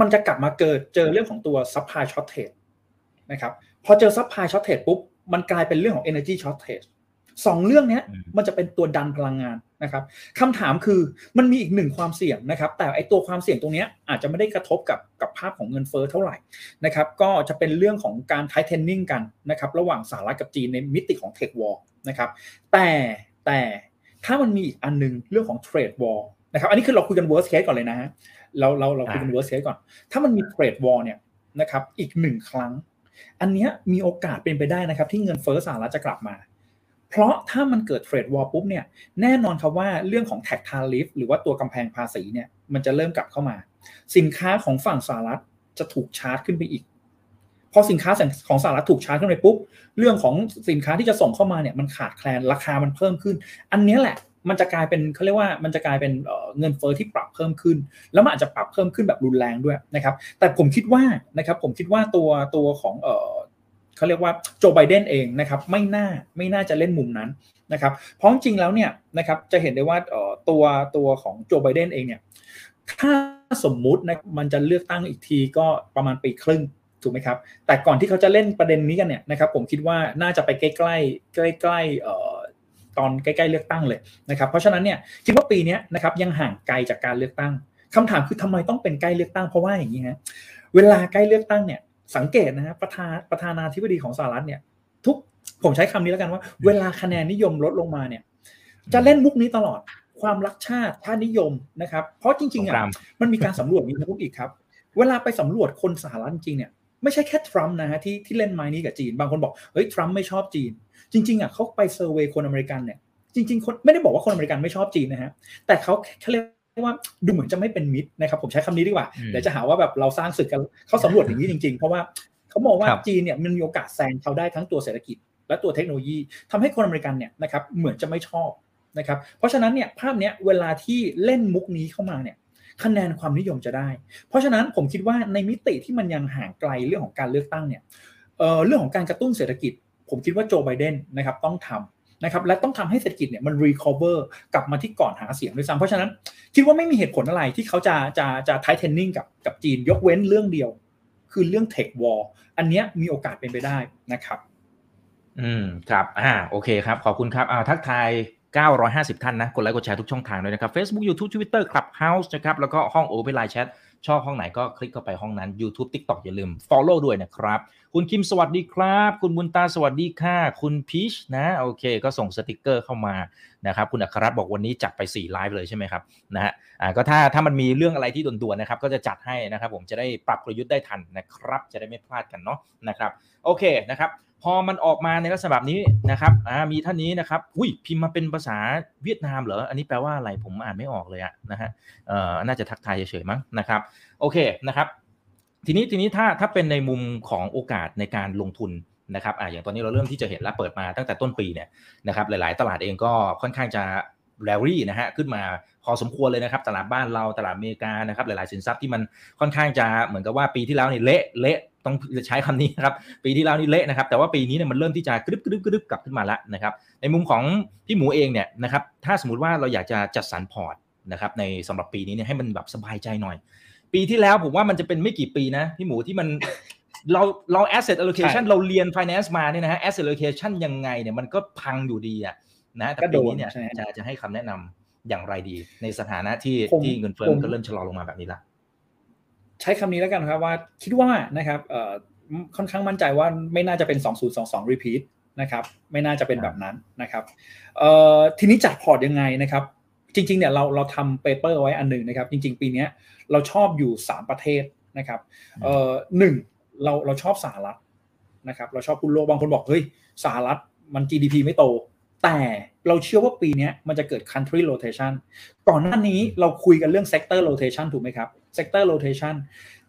มันจะกลับมาเกิดเจอเรื่องของตัว supply shortage นะครับพอเจอ supply shortage ปุ๊บมันกลายเป็นเรื่องของ energy shortage สองเรื่องนี้มันจะเป็นตัวดันพลังงานนะครับคำถามคือมันมีอีกหนึ่งความเสี่ยงนะครับ แต่ไอตัวความเสี่ยงตรงนี้อาจจะไม่ได้กระทบกับกับภาพของเงินเฟ้อเท่าไหร่นะครับก็จะเป็นเรื่องของการ tightening กันนะครับระหว่างสหรัฐกับจีนในมิติของ tech war นะครับแต่แต่ถ้ามันมีอีกอันนึงเรื่องของ trade war นะครับอันนี้คือเราคุยกัน worst case ก่อนเลยนะฮะเราเราเราคุยกัน worst case ก่อน ถ้ามันมี trade war เนี่ยนะครับอีกหนึ่งครั้ง อันนี้มีโอกาสเป็นไปได้นะครับ ที่เงินเฟ้อสหรัฐจะกลับมา เพราะถ้ามันเกิดเทรดวอลปุ๊บเนี่ยแน่นอนครับว่าเรื่องของแท็กทาริฟหรือว่าตัวกำแพงภาษีเนี่ยมันจะเริ่มกลับเข้ามา สินค้าของฝั่งสหรัฐจะถูกชาร์จขึ้นไปอีกพอสินค้าของสหรัฐถูกชาร์จขึ้นไปปุ๊บเรื่องของสินค้าที่จะส่งเข้ามาเนี่ยมันขาดแคลนราคามันเพิ่มขึ้น อันนี้แหละ มันจะกลายเป็นเขาเรียกว่ามันจะกลายเป็นเงินเฟอ้อที่ปรับเพิ่มขึ้น แล้วมันอาจจะปรับเพิ่มขึ้นแบบรุนแรงด้วยนะครับแต่ผมคิดว่านะครับผมคิดว่าตัวตัวของเขาเรียกว่าโจไบเดนเองนะครับไม่น่าไม่น่าจะเล่นมุมนั้นนะครับเพราะจริงแล้วเนี่ยนะครับจะเห็นได้ว่าตัวตัวของโจไบเดนเองเนี่ยถ้าสมมุตินะมันจะเลือกตั้งอีกทีก็ประมาณปีครึ่งถูกไหมครับแต่ก่อนที่เขาจะเล่นประเด็นนี้กันเนี่ยนะครับผมคิดว่าน่าจะไปใกล้ใกล้ใกล้ใกล้ ตอนใกล้ๆเลือกตั้งเลยนะครับเพราะฉะนั้นเนี่ยคิดว่าปีนี้นะครับยังห่างไกลจากการเลือกตั้งคำถามคือทำไมต้องเป็นใกล้เลือกตั้งเพราะว่าอย่างนี้ฮะเวลาใกล้เลือกตั้งเนี่ยสังเกตนะฮะประธานประธานาธิบดีของสหรัฐเนี่ยทุกผมใช้คำนี้แล้วกันว่า เวลาคะแนนนิยมลดลงมาเนี่ยจะเล่นมุกนี้ตลอดความรักชาติชาตินิยมนะครับ เพราะจริงๆอะมันมีการสำรวจนี้นะพุกอีกครับ เวลาไปสำรวจคนสหรัฐจริงเนี่ยไม่ใช่แค่ทรัมป์นะฮะที่ที่เล่นไม้นี้กับจีน บางคนบอกเฮ้ยทรัมป์ไม่ชอบจีน จริงๆอะเขาไป survey คนอเมริกันเนี่ยจริงๆคนไม่ได้บอกว่าคนอเมริกันไม่ชอบจีนนะฮะแต่เขาแค่เรียกว่าดูเหมือนจะไม่เป็นมิตรนะครับผมใช้คำนี้ดีกว่าเดี๋ยวจะหาว่าแบบเราสร้างศึกกันเขาสำรวจอย่างนี้จริง ๆ เพราะว่าเขามองว่าจีนเนี่ยมันมีโอกาสแซงเขาได้ทั้งตัวเศรษฐกิจ และตัวเทคโนโลยีทำให้คนอเมริกันเนี่ยนะครับเหมือนจะไม่ชอบนะครับเพราะฉะนั้นเนี่ยภาพเนี้ยเวลาที่เล่นมุกนี้เข้ามาเนี่ยคะแนนความนิยมจะได้ เพราะฉะนั้นผมคิดว่าในมิติที่มันยังห่างไกลเรื่องของการเลือกตั้งเนี่ยเเรื่องของการกระตุ้นเศรษฐกิจ ผมคิดว่าโจไบเดนนะครับต้องทำนะครับและต้องทำให้เศรษฐกิจเนี่ยมัน recover กลับมาที่ก่อนหาเสียงด้วยซ้ำเพราะฉะนั้นคิดว่าไม่มีเหตุผลอะไรที่เขาจะจะจะไทเทนนิ่งกับกับจีนยกเว้นเรื่องเดียว คือเรื่อง tech war อันเนี้ยมีโอกาสเป็นไปได้นะครับ อืมครับอ่าโอเคครับ ขอบคุณครับอ่าทักทาย950 ท่านนะ กดไลค์กดแชร์ทุกช่องทางเลยนะครับ Facebook YouTube Twitter Clubhouse นะครับ แล้วก็ห้อง Open Line Chat ชอบห้องไหนก็คลิกเข้าไปห้องนั้น YouTube TikTok อย่าลืม Follow ด้วยนะครับ คุณคิมสวัสดีครับ คุณบุญตาสวัสดีค่ะ คุณพีชนะโอเค ก็ส่งสติกเกอร์เข้ามานะครับคุณอัครรัตน์บอกวันนี้จัดไป4ไลฟ์เลยใช่ไหมครับนะฮะอ่าก็ถ้าถ้ามันมีเรื่องอะไรที่ด่วนๆนะครับก็จะจัดให้นะครับผมจะได้ปรับกลยุทธ์ได้ทันนะครับ จะได้ไม่พลาดกันเนาะนะครับโอเคนะครับพอมันออกมาในลักษณะแบบนี้นะครับอ่ามีท่านนี้นะครับอุ้ยพิมพ์มาเป็นภาษาเวียดนามเหรอ อันนี้แปลว่าอะไรผมอ่านไม่ออกเลยอะนะฮะเอ่อน่าจะทักทายเฉยๆมั้งนะครับโอเคนะครับ ทีนี้ทีนี้ถ้าถ้าเป็นในมุมของโอกาสในการลงทุนนะครับอ่าอย่างตอนนี้เราเริ่มที่จะเห็นแล้วเปิดมาตั้งแต่ต้นปีเนี่ยนะครับหลาย ๆ ตลาดเองก็ค่อนข้างจะแรลลี่นะฮะขึ้นมาพอสมควรเลยนะครับ ตลาดบ้านเราตลาดอเมริกานะครับหลาย ๆ สินทรัพย์ที่มันค่อนข้างจะเหมือนกับว่าปีที่แล้วนี่เละเละต้องใช้คำนี้นะครับปีที่แล้วนี่เละนะครับ แต่ว่าปีนี้เนี่ยมันเริ่มที่จะกรึบกรึบกรึบกลับขึ้นมาแล้วนะครับ ในมุมของพี่หมูเองเนี่ยนะครับถ้าสมมติว่าเราอยากจะจัดสรรพอร์ตนะครับในสำหรับปีนี้เนี่ยให้มันแบบสบายใจหน่อย ปีที่แล้วผมว่ามันจะเป็นไม่กี่ปีนะพี่หมูที่มันเราเรา asset allocation ใช่เราเรียน finance มาเนี่ยนะฮะ asset allocation ยังไงเนี่ยมันก็พังอยู่ดีอะนะแต่ก็โดปีนนี้เนี่ยใช่จะจะให้คำแนะนำอย่างไรดี ในสถานะที่ผมที่เงินเฟ้อผมมันก็เริ่มชะลอลงมาแบบนี้ละใช้คำนี้แล้วกันครับว่าคิดว่านะครับเอ่อค่อนข้างมั่นใจว่าไม่น่าจะเป็น 2022 repeat นะครับไม่น่าจะเป็นแบบนั้นนะครับเอ่อทีนี้จัดพอร์ตยังไงนะครับ จริงๆเนี่ยเราเราทำเปเปอร์ไว้อันหนึ่งนะครับ จริง ๆ ปีนี้เราชอบอยู่ 3 ประเทศนะครับเอ่อหนึ่งเราเราชอบสหรัฐนะครับ เราชอบคุณโลกบางคนบอกเฮ้ยสหรัฐมัน GDP ไม่โต แต่เราเชื่อว่าปีนี้มันจะเกิด country rotation ก่อนหน้านี้เราคุยกันเรื่อง sector rotation ถูกไหมครับ sector rotation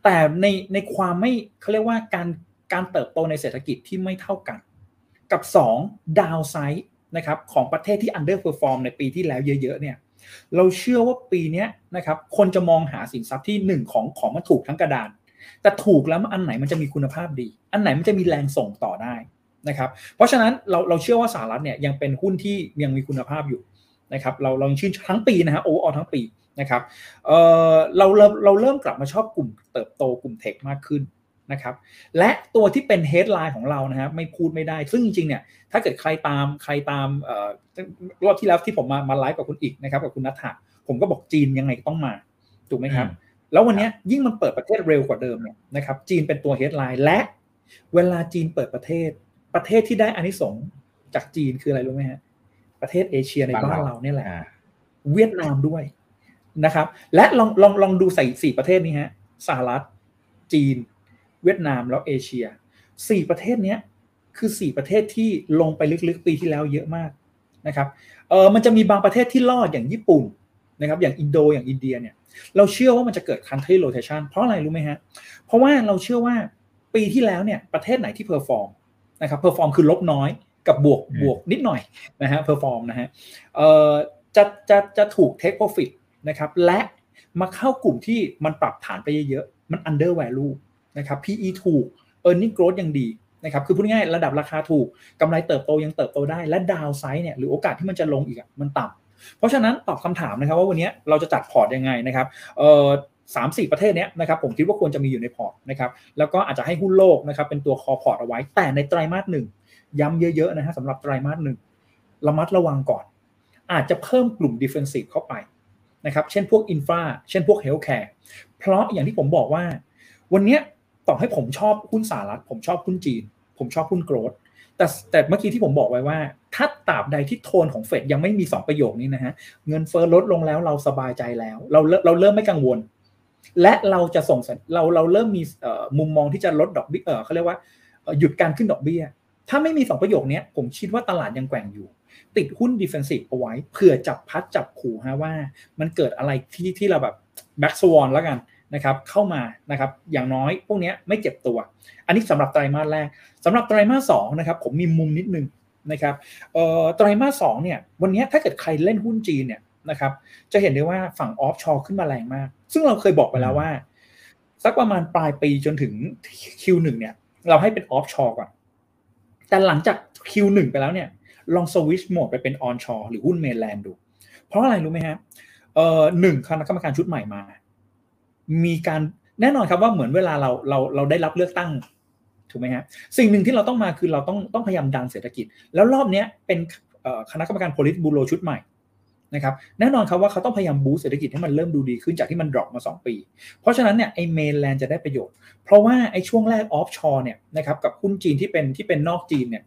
แต่ในในความไม่เขาเรียกว่าการการเติบโตในเศรษฐกิจที่ไม่เท่ากัน กับ 2 downside นะครับของประเทศที่ underperform ในปีที่แล้วเยอะๆเนี่ย เราเชื่อว่าปีนี้นะครับคนจะมองหาสินทรัพย์ที่ 1 ของของมันถูกทั้งกระดาน แต่ถูกแล้วอันไหนมันจะมีคุณภาพดี อันไหนมันจะมีแรงส่งต่อได้นะครับเพราะฉะนั้นเราเราเชื่อว่าสหรัฐเนี่ยยังเป็นหุ้นที่ยังมีคุณภาพอยู่นะครับเราเราชื่นทั้งปีนะฮะ over ทั้งปีนะครับเออเราเราเราเริ่มกลับมาชอบกลุ่มเติบโตกลุ่ม tech มากขึ้น นะครับและตัวที่เป็น headline ของเรานะฮะไม่พูดไม่ได้ ซึ่งจริงๆเนี่ยถ้าเกิดใครตามใครตามเอ่อรอบที่แล้วที่ผมมามาไลฟ์กับคุณอีกนะครับกับคุณนัทธาผมก็บอกจีนยังไงก็ต้องมาถูกไหมครับ แล้ววันเนี้ยยิ่งมันเปิดประเทศเร็วกว่าเดิมเนี่ยนะครับจีนเป็นตัว headline และเวลาจีนเปิดประเทศ ประเทศที่ได้อานิสงส์จากจีนคืออะไรรู้ไหมฮะประเทศเอเชียในบ้านบ้านเราเราเนี่ยแหละอ่าเวียดนามด้วยนะครับ และลองลองลองดูใส่สี่ประเทศนี้ฮะสหรัฐจีน เวียดนามแล้วเอเชียสี่ประเทศเนี้ยคือสี่ประเทศที่ลงไปลึกๆปีที่แล้วเยอะมากนะครับเออมันจะมีบางประเทศที่รอดอย่างญี่ปุ่นนะครับอย่างอินโดอย่างอินเดียเนี่ยเราเชื่อว่ามันจะเกิด country rotation เพราะอะไรรู้ไหมฮะเพราะว่าเราเชื่อว่าปีที่แล้วเนี่ยประเทศไหนที่ perform นะครับ perform คือลบน้อยกับบวกอืมบวกนิดหน่อยนะฮะ perform นะฮะเอ่อจะจะจะถูก take profit นะครับและมาเข้ากลุ่มที่มันปรับฐานไปเยอะๆ มัน under value นะครับ PE ถูก earning growth ยังดีนะครับคือพูดง่ายระดับราคาถูกกำไรเติบโตยังเติบโตได้ และ downside เนี่ยหรือโอกาสที่มันจะลงอีกมันต่ำเพราะฉะนั้นตอบคำถามนะครับว่าวันนี้เราจะจัดพอร์ตยังไงนะครับเอ่อสามสี่ประเทศเนี้ยนะครับผมคิดว่าควรจะมีอยู่ในพอร์ตนะครับแล้วก็อาจจะให้หุ้นโลกนะครับเป็นตัว core port เอาไว้ แต่ในไตรมาสหนึ่งย้ำเยอะๆนะฮะสำหรับไตรมาสหนึ่งระมัดระวังก่อน อาจจะเพิ่มกลุ่ม defensive เข้าไปนะครับเช่นพวก infra เช่นพวก healthcare เพราะอย่างที่ผมบอกว่าวันนี้ ต่อให้ผมชอบหุ้นสหรัฐผมชอบหุ้นจีน ผมชอบหุ้น growth แต่แต่เมื่อกี้ที่ผมบอกไว้ว่า ถ้าตราบใดที่โทนของเฟดยังไม่มี 2 ประโยคนี้นะฮะ เงินเฟ้อลดลงแล้วเราสบายใจแล้ว เราเริ่มเราเริ่มไม่กังวล และเราจะส่งเราเราเริ่มมีมุมมองที่จะลดดอกเบี้ยเขาเรียกว่าหยุดการขึ้นดอกเบี้ย ถ้าไม่มี 2 ประโยคนี้ผมคิดว่าตลาดยังแกว่งอยู่ ติดหุ้น defensive เอาไว้เผื่อจับพลัดจับผลูฮะว่า มันเกิดอะไรที่ที่เราแบบ black swan แล้วกัน นะครับเข้ามานะครับอย่างน้อยพวกเนี้ยไม่เจ็บตัว อันนี้สำหรับไตรมาสแรกสำหรับไตรมาสสองนะครับผมมีมุมนิดนึงนะครับเอ่อไตรมาสสองเนี่ยวันนี้ถ้าเกิดใครเล่นหุ้นจีนเนี่ยนะครับจะเห็นได้ว่าฝั่ง offshore ขึ้นมาแรงมาก ซึ่งเราเคยบอกไปแล้วว่า สักประมาณปลายปีจนถึง Q1 เนี่ยเราให้เป็น offshore ก่อน แต่หลังจาก Q1 ไปแล้วเนี่ยลอง switch mode ไปเป็น onshore หรือหุ้น mainland ดู เพราะอะไรรู้ไหมฮะเอ่อหนึ่งคณะกรรมการชุดใหม่มา มีการแน่นอนครับว่าเหมือนเวลาเราเราเราได้รับเลือกตั้งถูกไหมฮะสิ่งหนึ่งที่เราต้องมาคือเราต้องต้องพยายามดันเศรษฐกิจ แล้วรอบนี้เป็นคณะกรรมการโพลิตบูโรชุดใหม่นะครับแน่นอนครับว่าเขาต้องพยายาม boost เศรษฐกิจให้มันเริ่มดูดีขึ้นจากที่มัน drop มา 2 ปี เพราะฉะนั้นเนี่ยไอ mainland จะได้ประโยชน์ เพราะว่าไอช่วงแรก offshore เนี่ยนะครับกับหุ้นจีนที่เป็นที่เป็นนอกจีนเนี่ย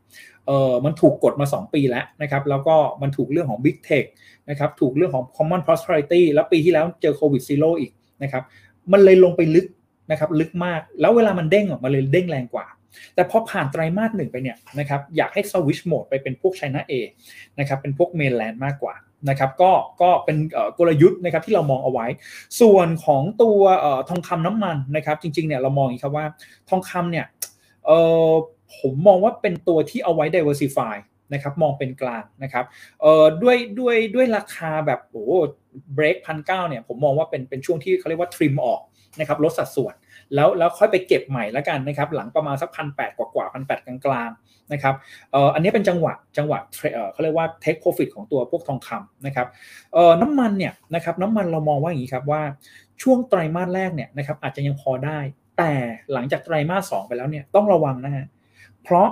เออมันถูกกดมา 2 ปีแล้วนะครับแล้วก็มันถูกเรื่องของ Big Tech นะครับถูกเรื่องของ Common Prosperity แล้วปีที่แล้วเจอโควิด zero อีกนะครับ มันเลยลงไปลึกนะครับลึกมาก แล้วเวลามันเด้งออกมาเลยเด้งแรงกว่า แต่พอผ่านไตรมาสหนึ่งไปเนี่ยนะครับอยากให้สวิชโหมดไปเป็นพวกไชน่าเอนะครับเป็นพวกเมนแลนด์มากกว่านะครับก็ก็เป็นกลยุทธ์นะครับที่เรามองเอาไว้ ส่วนของตัวทองคำน้ำมันนะครับ จริงๆเนี่ยเรามองอย่างนี้ครับว่าทองคำเนี่ยเออผมมองว่าเป็นตัวที่เอาไว้ diversify นะครับมองเป็นกลางนะครับเอ่อด้วยด้วยด้วยราคาแบบโอ้เบรกพันเก้าเนี่ยผมมองว่าเป็นเป็นช่วงที่เขาเรียกว่าทริมออกนะครับลดสัดส่วนแล้วแล้วค่อยไปเก็บใหม่แล้วกันนะครับหลังประมาณสักพันแปดกว่ากว่าพันแปดกลางๆนะครับเอ่ออันนี้เป็นจังหวะจังหวะเอ่อเขาเรียกว่า take profit ของตัวพวกทองคำนะครับเอ่อน้ำมันเนี่ยนะครับน้ำมันเรามองว่าอย่างนี้ครับว่าช่วงไตรมาสแรกเนี่ยนะครับอาจจะยังพอได้ แต่หลังจากไตรมาสสองไปแล้วเนี่ยต้องระวังนะฮะเพราะ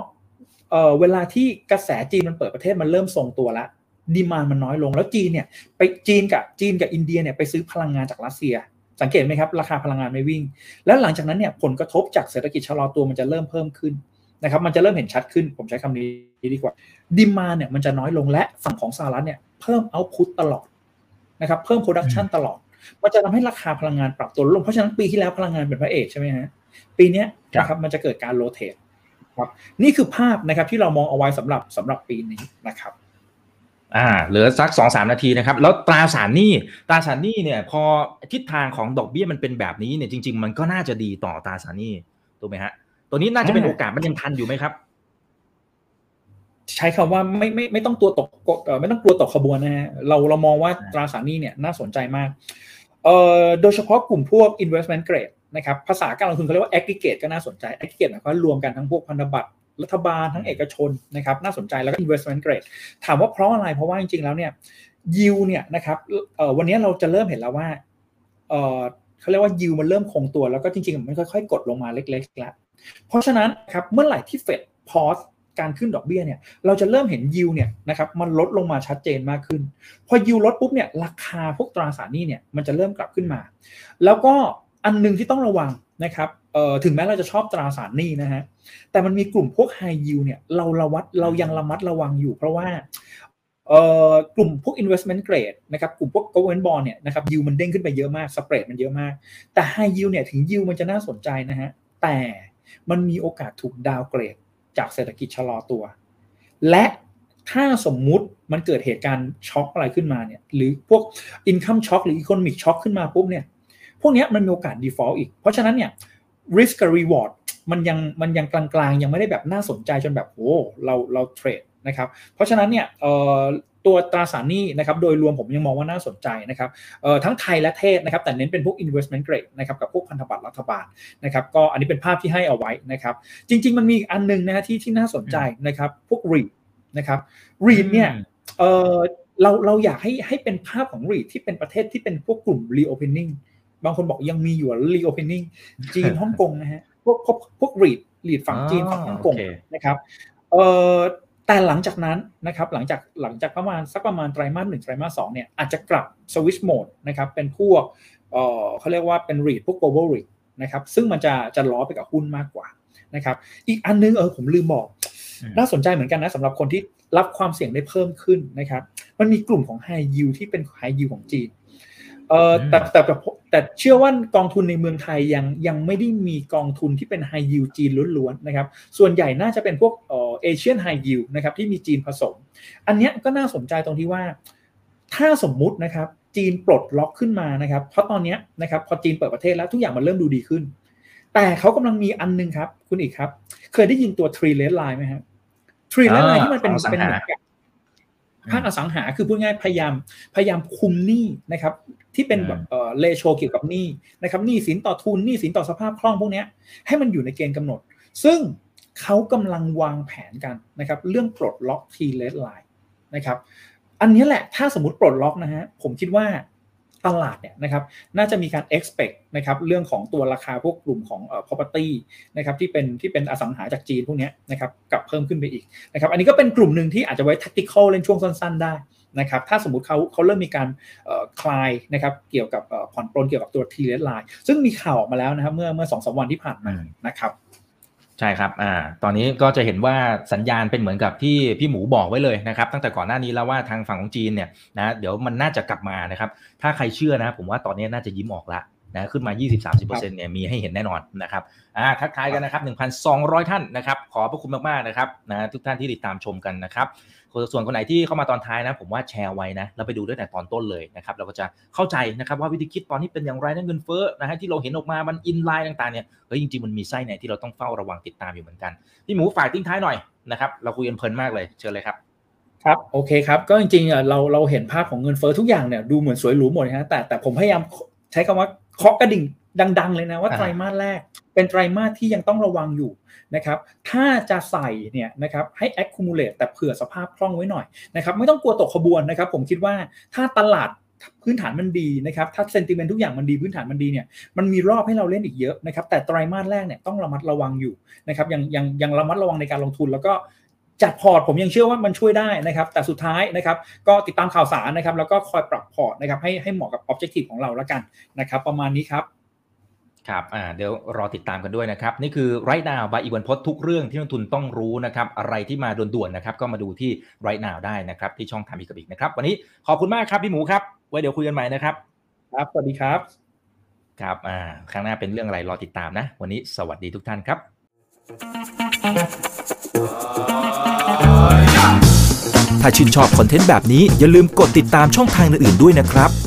เอ่อเวลาที่กระแสจีนมันเปิดประเทศมันเริ่มทรงตัวแล้วdemand มันน้อยลงแล้วจีนเนี่ยไปจีนกับจีนกับอินเดียเนี่ยไปซื้อพลังงานจากรัสเซีย สังเกตไหมครับ ราคาพลังงานไม่วิ่ง แล้วหลังจากนั้นเนี่ยผลกระทบจากเศรษฐกิจชะลอตัวมันจะเริ่มเพิ่มขึ้นนะครับมันจะเริ่มเห็นชัดขึ้น ผมใช้คำนี้ดีกว่า demand เนี่ยมันจะน้อยลงและฝั่งของสหรัฐเนี่ยเพิ่ม output ตลอดนะครับเพิ่ม production ตลอด มันจะทำให้ราคาพลังงานปรับตัวลง เพราะฉะนั้นปีที่แล้วพลังงานเป็นพระเอกใช่ไหมฮะปีนี้นะครับมันจะเกิดการ rotate ครับนี่คือภาพนะครับที่เรามองเอาไว้สำหรับสำหรับปีนี้นะครับอ่าเหลือสักสองสามนาทีนะครับ แล้วตราสารหนี้ตราสารหนี้เนี่ยพอทิศทางของดอกเบี้ยมันเป็นแบบนี้เนี่ยจริง ๆ มันก็น่าจะดีต่อตราสารหนี้ถูกไหมฮะ ตัวนี้น่าจะเป็นโอกาสมันยังทันอยู่ไหมครับ ใช้คำว่าไม่ไม่ไม่ต้องตัวตกไม่ต้องกลัวตกขบวนนะฮะเราเรามองว่าตราสารหนี้เนี่ยน่าสนใจมากเอ่อโดยเฉพาะกลุ่มพวก investment grade นะครับภาษาการลงทุนเขาเรียกว่า aggregate ก็น่าสนใจ aggregate หมายความว่ารวมกันทั้งพวกพันธบัตรรัฐบาลทั้งเอกชนนะครับน่าสนใจแล้วก็ investment grade ถามว่าเพราะอะไรเพราะว่าจริงๆแล้วเนี่ยยิวเนี่ยนะครับวันนี้เราจะเริ่มเห็นแล้วว่าเเขาเรียกว่ายิวมันเริ่มคงตัวแล้วก็จริงๆมันค่อยๆ กดลงมาเล็กๆแล้วเพราะฉะนั้นครับเมื่อไหร่ที่เฟดพอสการขึ้นดอกเบี้ยเนี่ยเราจะเริ่มเห็นยิวเนี่ยนะครับมันลดลงมาชัดเจนมากขึ้น พอยิวลดปุ๊บเนี่ยราคาพวกตราสารหนี้เนี่ยมันจะเริ่มกลับขึ้นมา แล้วก็ อันนึงที่ต้องระวังนะครับเอ่อถึงแม้เราจะชอบตราสารหนี้นะฮะแต่มันมีกลุ่มพวกไฮยิวเนี่ยเราระวัดเรายังระมัดระวังอยู่ เพราะว่าเอ่อกลุ่มพวก investment grade นะครับกลุ่มพวก government bond เนี่ยนะครับยิวมันเด้งขึ้นไปเยอะมากสเปรดมันเยอะมาก แต่ไฮยิวเนี่ยถึงยิวมันจะน่าสนใจนะฮะแต่มันมีโอกาสถูกดาวเกรด จากเศรษฐกิจชะลอตัว และถ้าสมมุติมันเกิดเหตุการณ์ช็อคอะไรขึ้นมาเนี่ยหรือพวก income shock หรือ economic shock ขึ้นมาปุ๊บเนี่ย พวกนี้มันมีโอกาส default อีก เพราะฉะนั้นเนี่ย risk กับ reward มันยังมันยังกลางๆ ยังไม่ได้แบบน่าสนใจจนแบบโอ้เราเราเทรดนะครับเพราะฉะนั้นเนี่ยตัวตราสารหนี้นะครับโดยรวมผมยังมองว่าน่าสนใจนะครับทั้งไทยและเทศนะครับแต่เน้นเป็นพวก investment grade นะครับกับพวกพันธบัตรรัฐบาลนะครับก็อันนี้เป็นภาพที่ให้เอาไว้นะครับจริง ๆ มันมีอันนึงนะที่ที่น่าสนใจนะครับพวก REIT นะครับ REIT เนี่ยเออเราเราอยากให้ให้เป็นภาพของ REIT ที่เป็นประเทศที่เป็นพวกกลุ่ม reopening บางคนบอกยังมีอยู่ reopening จีนฮ่องกงนะฮะพวกพวกพวก REIT REIT ฝั่งจีนฝั่งฮ่องกงนะครับเออแต่หลังจากนั้นนะครับหลังจากหลังจากประมาณสักประมาณไตรมาสหนึ่งไตรมาสสองเนี่ยอาจจะกลับสวิชโหมดนะครับเป็นพวกเออเขาเรียกว่าเป็น REIT พวก global REIT นะครับซึ่งมันจะจะล้อไปกับหุ้นมากกว่านะครับอีกอันนึงเออผมลืมบอก น่าสนใจเหมือนกันนะสำหรับคนที่รับความเสี่ยงได้เพิ่มขึ้นนะครับมันมีกลุ่มของ High Yield ที่เป็น High Yield ของจีน เออแต่แต่แต่เชื่อว่ากองทุนในเมืองไทยยังยังไม่ได้มีกองทุนที่เป็นไฮยิวจีนล้วนๆนะครับส่วนใหญ่น่าจะเป็นพวกเอเชียนไฮยิวนะครับที่มีจีนผสม อันนี้ก็น่าสนใจตรงที่ว่า ถ้าสมมุตินะครับจีนปลดล็อกขึ้นมานะครับ เพราะตอนนี้นะครับพอจีนเปิดประเทศแล้วทุกอย่างมันเริ่มดูดีขึ้น แต่เขากำลังมีอันนึงครับ คุณอีกครับ เคยได้ยินตัว three red lines ไหมครับ three red lines ที่มันเป็นเป็นเหมือนกับ ภาคอสังหาคือพูดง่ายพยายามพยายามคุมหนี้นะครับที่เป็นแบบเออ ratio เกี่ยวกับหนี้นะครับหนี้สินต่อทุนหนี้สินต่อสภาพคล่องพวกนี้ให้มันอยู่ในเกณฑ์กำหนด ซึ่งเขากำลังวางแผนกันนะครับเรื่องปลดล็อก three red lines นะครับอันนี้แหละถ้าสมมติปลดล็อกนะฮะผมคิดว่า ตลาดเนี่ยนะครับน่าจะมีการ expect นะครับเรื่องของตัวราคาพวกกลุ่มของเอ่อ property นะครับที่เป็นที่เป็นอสังหาจากจีนพวกนี้นะครับกลับเพิ่มขึ้นไปอีกนะครับอันนี้ก็เป็นกลุ่มหนึ่งที่อาจจะไว้ tactical เล่นช่วงสั้น ๆ ได้นะครับถ้าสมมติเขาเขาเริ่มมีการคลายนะครับเกี่ยวกับผ่อนปลนเกี่ยวกับตัว T rate line ซึ่งมีข่าวออกมาแล้วนะครับเมื่อเมื่อสองสวันที่ผ่านมานะครับ ใช่ครับ อ่า ตอนนี้ก็จะเห็นว่าสัญญาณเป็นเหมือนกับที่พี่หมูบอกไว้เลยนะครับ ตั้งแต่ก่อนหน้านี้แล้วว่าทางฝั่งของจีนเนี่ยนะเดี๋ยวมันน่าจะกลับมานะครับ ถ้าใครเชื่อนะ ผมว่าตอนนี้น่าจะยิ้มออกละนะขึ้นมา 20-30%เนี่ยมีให้เห็นแน่นอนนะครับอ่าทักทายกันนะครับ 1,200 ท่านนะครับ ขอพระคุณมากๆนะครับนะทุกท่านที่ติดตามชมกันนะครับ ส่วนคนไหนที่เข้ามาตอนท้ายนะ ผมว่าแชร์ไว้นะแล้วไปดูตั้งแต่ตอนต้นเลยนะครับเราก็จะเข้าใจนะครับว่าวิธีคิดตอนนี้เป็นอย่างไรนั่นเงินเฟ้อนะฮะที่เราเห็นออกมามันอินไลน์ต่างๆเนี่ยเฮ้ยจริงๆมันมีไส้ไหนที่เราต้องเฝ้าระวังติดตามอยู่เหมือนกันพี่หมูฝ่ายทิ้งท้ายหน่อยนะครับเราคุยกันเพลินมากเลยเชิญเลยครับครับโอเคครับก็จริงๆเราเราเห็นภาพของเงินเฟ้อทุกอย่างเนี่ยดูเหมือนสวยหรูหมดนะแต่แต่ผมพยายามใช้คำว่าเคาะกระดิ่ง ดัง ๆ เลยนะว่าไตรมาสแรกเป็นไตรมาสที่ยังต้องระวังอยู่นะครับถ้าจะใส่เนี่ยนะครับให้ accumulate แต่เผื่อสภาพคล่องไว้หน่อยนะครับไม่ต้องกลัวตกขบวนนะครับ ผมคิดว่าถ้าตลาดพื้นฐานมันดีนะครับถ้าเซนติเมนต์ทุกอย่างมันดีพื้นฐานมันดีเนี่ยมันมีรอบให้เราเล่นอีกเยอะนะครับแต่ไตรมาสแรกเนี่ยต้องระมัดระวังอยู่นะครับยังยังยังระมัดระวังในการลงทุนแล้วก็จัดพอร์ตผมยังเชื่อว่ามันช่วยได้นะครับแต่สุดท้ายนะครับก็ติดตามข่าวสารนะครับแล้วก็คอยปรับพอร์ตนะครับให้ให้เหมาะกับ objective ของเราแล้วกันนะครับประมาณนี้ครับ ครับอ่าเดี๋ยวรอติดตามกันด้วยนะครับ นี่คือไรนาวบายอีวันพศทุกเรื่องที่นักทุนต้องรู้นะครับ อะไรที่มาด่วนๆนะครับ ก็มาดูที่ไรนาวได้นะครับ ที่ช่องทำอีกกับอีกนะครับ วันนี้ขอบคุณมากครับพี่หมูครับ ไว้เดี๋ยวคุยกันใหม่นะครับ ครับ สวัสดีครับ ครับอ่าครั้งหน้าเป็นเรื่องอะไรรอติดตามนะ วันนี้สวัสดีทุกท่านครับ ถ้าชื่นชอบคอนเทนต์แบบนี้อย่าลืมกดติดตามช่องทางอื่นๆด้วยนะครับไม่